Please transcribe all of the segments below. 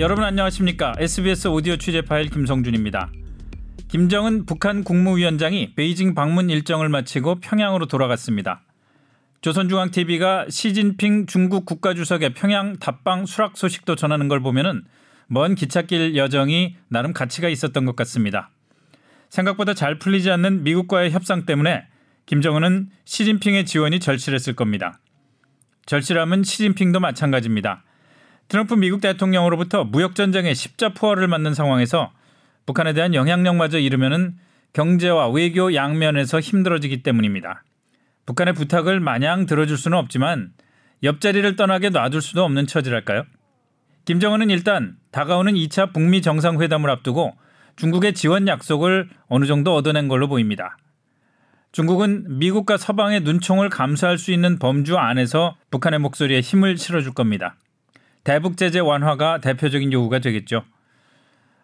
여러분 안녕하십니까? SBS 오디오 취재 파일 김성준입니다. 김정은 북한 국무위원장이 베이징 방문 일정을 마치고 평양으로 돌아갔습니다. 조선중앙TV가 시진핑 중국 국가주석의 평양 답방 수락 소식도 전하는 걸 보면은 먼 기찻길 여정이 나름 가치가 있었던 것 같습니다. 생각보다 잘 풀리지 않는 미국과의 협상 때문에 김정은은 시진핑의 지원이 절실했을 겁니다. 절실함은 시진핑도 마찬가지입니다. 트럼프 미국 대통령으로부터 무역 전쟁의 십자포화를 맞는 상황에서 북한에 대한 영향력마저 잃으면은 경제와 외교 양면에서 힘들어지기 때문입니다. 북한의 부탁을 마냥 들어줄 수는 없지만 옆자리를 떠나게 놔둘 수도 없는 처지랄까요? 김정은은 일단 다가오는 2차 북미 정상회담을 앞두고 중국의 지원 약속을 어느 정도 얻어낸 걸로 보입니다. 중국은 미국과 서방의 눈총을 감수할 수 있는 범주 안에서 북한의 목소리에 힘을 실어줄 겁니다. 대북 제재 완화가 대표적인 요구가 되겠죠.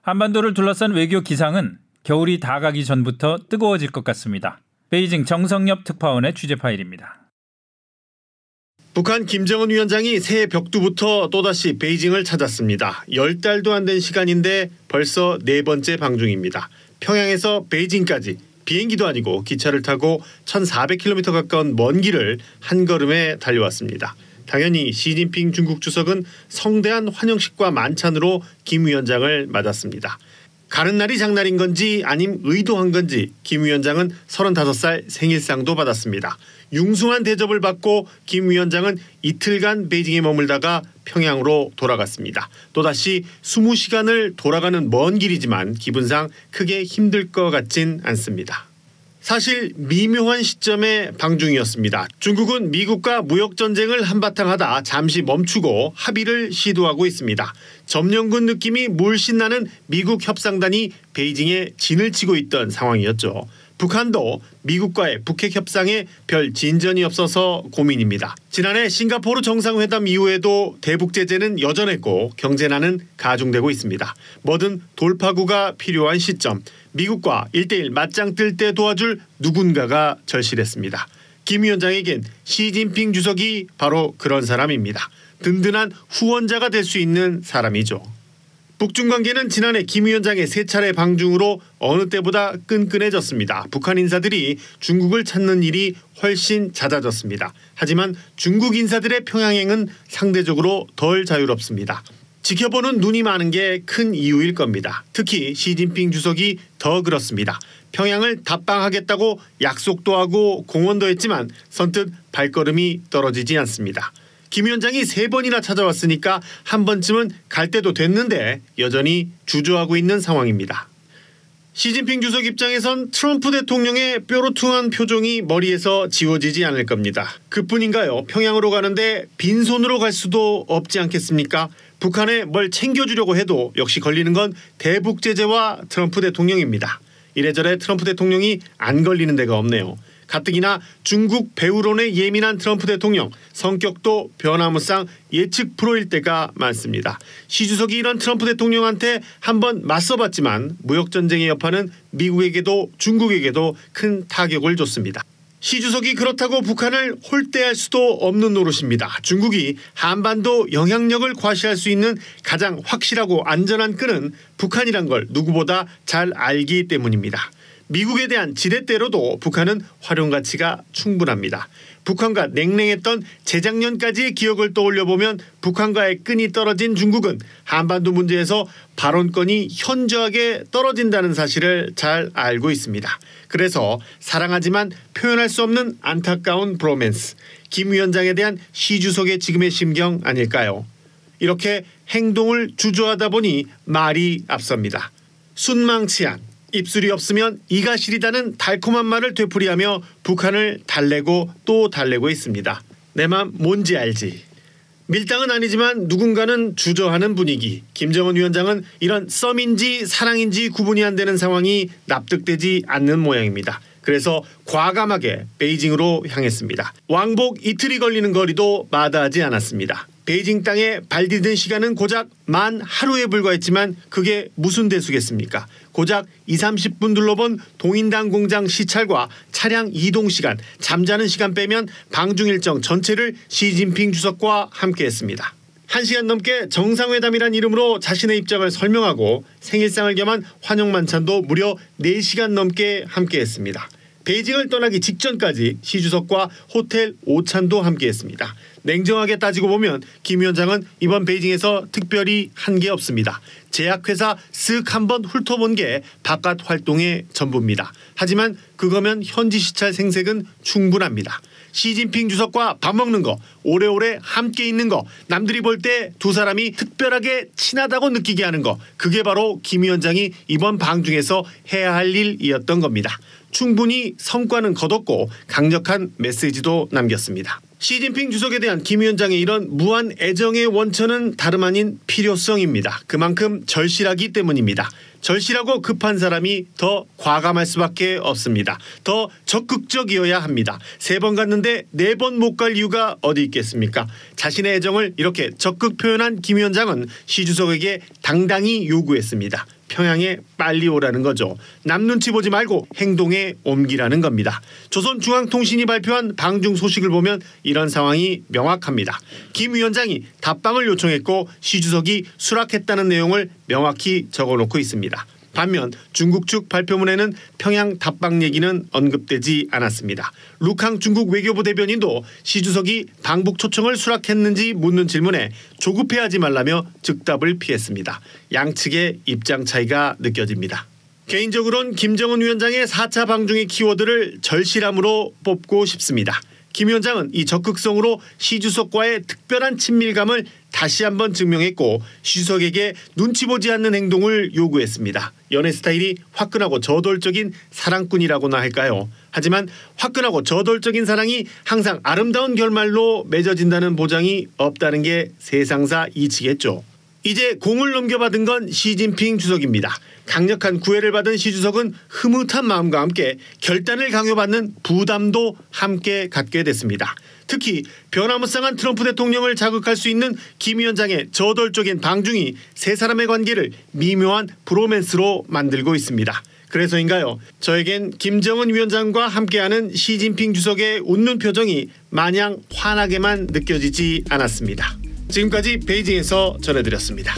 한반도를 둘러싼 외교 기상은 겨울이 다 가기 전부터 뜨거워질 것 같습니다. 베이징 정성엽 특파원의 취재 파일입니다. 북한 김정은 위원장이 새해 벽두부터 또다시 베이징을 찾았습니다. 열 달도 안 된 시간인데 벌써 네 번째 방중입니다. 평양에서 베이징까지 비행기도 아니고 기차를 타고 1,400km 가까운 먼 길을 한 걸음에 달려왔습니다. 당연히 시진핑 중국 주석은 성대한 환영식과 만찬으로 김 위원장을 맞았습니다. 가는 날이 장날인 건지 아님 의도한 건지 김 위원장은 35살 생일상도 받았습니다. 융숭한 대접을 받고 김 위원장은 이틀간 베이징에 머물다가 평양으로 돌아갔습니다. 또다시 20시간을 돌아가는 먼 길이지만 기분상 크게 힘들 것 같진 않습니다. 사실 미묘한 시점의 방중이었습니다. 중국은 미국과 무역 전쟁을 한바탕 하다 잠시 멈추고 합의를 시도하고 있습니다. 점령군 느낌이 물씬 나는 미국 협상단이 베이징에 진을 치고 있던 상황이었죠. 북한도 미국과의 북핵 협상에 별 진전이 없어서 고민입니다. 지난해 싱가포르 정상회담 이후에도 대북 제재는 여전했고 경제난은 가중되고 있습니다. 뭐든 돌파구가 필요한 시점 미국과 1대1 맞짱 뜰 때 도와줄 누군가가 절실했습니다. 김 위원장에겐 시진핑 주석이 바로 그런 사람입니다. 든든한 후원자가 될 수 있는 사람이죠. 북중 관계는 지난해 김 위원장의 세 차례 방중으로 어느 때보다 끈끈해졌습니다. 북한 인사들이 중국을 찾는 일이 훨씬 잦아졌습니다. 하지만 중국 인사들의 평양행은 상대적으로 덜 자유롭습니다. 지켜보는 눈이 많은 게 큰 이유일 겁니다. 특히 시진핑 주석이 더 그렇습니다. 평양을 답방하겠다고 약속도 하고 공언도 했지만 선뜻 발걸음이 떨어지지 않습니다. 김 위원장이 세 번이나 찾아왔으니까 한 번쯤은 갈 때도 됐는데 여전히 주저하고 있는 상황입니다. 시진핑 주석 입장에선 트럼프 대통령의 뾰로퉁한 표정이 머리에서 지워지지 않을 겁니다. 그뿐인가요? 평양으로 가는데 빈손으로 갈 수도 없지 않겠습니까? 북한에 뭘 챙겨주려고 해도 역시 걸리는 건 대북 제재와 트럼프 대통령입니다. 이래저래 트럼프 대통령이 안 걸리는 데가 없네요. 가뜩이나 중국 배우론에 예민한 트럼프 대통령 성격도 변화무쌍 예측 프로일 때가 많습니다. 시 주석이 이런 트럼프 대통령한테 한번 맞서봤지만 무역 전쟁의 여파는 미국에게도 중국에게도 큰 타격을 줬습니다. 시 주석이 그렇다고 북한을 홀대할 수도 없는 노릇입니다. 중국이 한반도 영향력을 과시할 수 있는 가장 확실하고 안전한 끈은 북한이란 걸 누구보다 잘 알기 때문입니다. 미국에 대한 지렛대로도 북한은 활용 가치가 충분합니다. 북한과 냉랭했던 재작년까지의 기억을 떠올려 보면 북한과의 끈이 떨어진 중국은 한반도 문제에서 발언권이 현저하게 떨어진다는 사실을 잘 알고 있습니다. 그래서 사랑하지만 표현할 수 없는 안타까운 브로맨스 김 위원장에 대한 시 주석의 지금의 심경 아닐까요? 이렇게 행동을 주저하다 보니 말이 앞섭니다. 순망치한 입술이 없으면 이가 시리다는 달콤한 말을 되풀이하며 북한을 달래고 또 달래고 있습니다. 내 맘 뭔지 알지. 밀당은 아니지만 누군가는 주저하는 분위기. 김정은 위원장은 이런 썸인지 사랑인지 구분이 안 되는 상황이 납득되지 않는 모양입니다. 그래서 과감하게 베이징으로 향했습니다. 왕복 이틀이 걸리는 거리도 마다하지 않았습니다. 베이징 땅에 발디딘 시간은 고작 만 하루에 불과했지만 그게 무슨 대수겠습니까? 고작 2, 30분 둘러본 동인당 공장 시찰과 차량 이동 시간, 잠자는 시간 빼면 방중 일정 전체를 시진핑 주석과 함께했습니다. 1시간 넘게 정상회담이란 이름으로 자신의 입장을 설명하고 생일상을 겸한 환영 만찬도 무려 4시간 넘게 함께했습니다. 베이징을 떠나기 직전까지 시 주석과 호텔 오찬도 함께했습니다. 냉정하게 따지고 보면 김 위원장은 이번 베이징에서 특별히 한 게 없습니다. 제약회사 쓱 한번 훑어본 게 바깥 활동의 전부입니다. 하지만 그거면 현지 시찰 생색은 충분합니다. 시진핑 주석과 밥 먹는 거, 오래오래 함께 있는 거, 남들이 볼 때 두 사람이 특별하게 친하다고 느끼게 하는 거, 그게 바로 김 위원장이 이번 방중에서 해야 할 일이었던 겁니다. 충분히 성과는 거뒀고 강력한 메시지도 남겼습니다. 시진핑 주석에 대한 김 위원장의 이런 무한 애정의 원천은 다름 아닌 필요성입니다. 그만큼 절실하기 때문입니다. 절실하고 급한 사람이 더 과감할 수밖에 없습니다. 더 적극적이어야 합니다. 세 번 갔는데 네 번 못 갈 이유가 어디 있겠습니까? 자신의 애정을 이렇게 적극 표현한 김 위원장은 시 주석에게 당당히 요구했습니다. 평양에 빨리 오라는 거죠. 남 눈치 보지 말고 행동에 옮기라는 겁니다. 조선중앙통신이 발표한 방중 소식을 보면 이런 상황이 명확합니다. 김 위원장이 답방을 요청했고 시 주석이 수락했다는 내용을 명확히 적어놓고 있습니다. 반면 중국 측 발표문에는 평양 답방 얘기는 언급되지 않았습니다. 루캉 중국 외교부 대변인도 시 주석이 방북 초청을 수락했는지 묻는 질문에 조급해하지 말라며 즉답을 피했습니다. 양측의 입장 차이가 느껴집니다. 개인적으론 김정은 위원장의 4차 방중의 키워드를 절실함으로 뽑고 싶습니다. 김 위원장은 이 적극성으로 시 주석과의 특별한 친밀감을 다시 한번 증명했고 시 주석에게 눈치 보지 않는 행동을 요구했습니다. 연애 스타일이 화끈하고 저돌적인 사랑꾼이라고나 할까요? 하지만 화끈하고 저돌적인 사랑이 항상 아름다운 결말로 맺어진다는 보장이 없다는 게 세상사 이치겠죠. 이제 공을 넘겨받은 건 시진핑 주석입니다. 강력한 구애를 받은 시 주석은 흐뭇한 마음과 함께 결단을 강요받는 부담도 함께 갖게 됐습니다. 특히 변화무쌍한 트럼프 대통령을 자극할 수 있는 김 위원장의 저돌적인 방중이 세 사람의 관계를 미묘한 브로맨스로 만들고 있습니다. 그래서인가요? 저에겐 김정은 위원장과 함께하는 시진핑 주석의 웃는 표정이 마냥 환하게만 느껴지지 않았습니다. 지금까지 베이징에서 전해드렸습니다.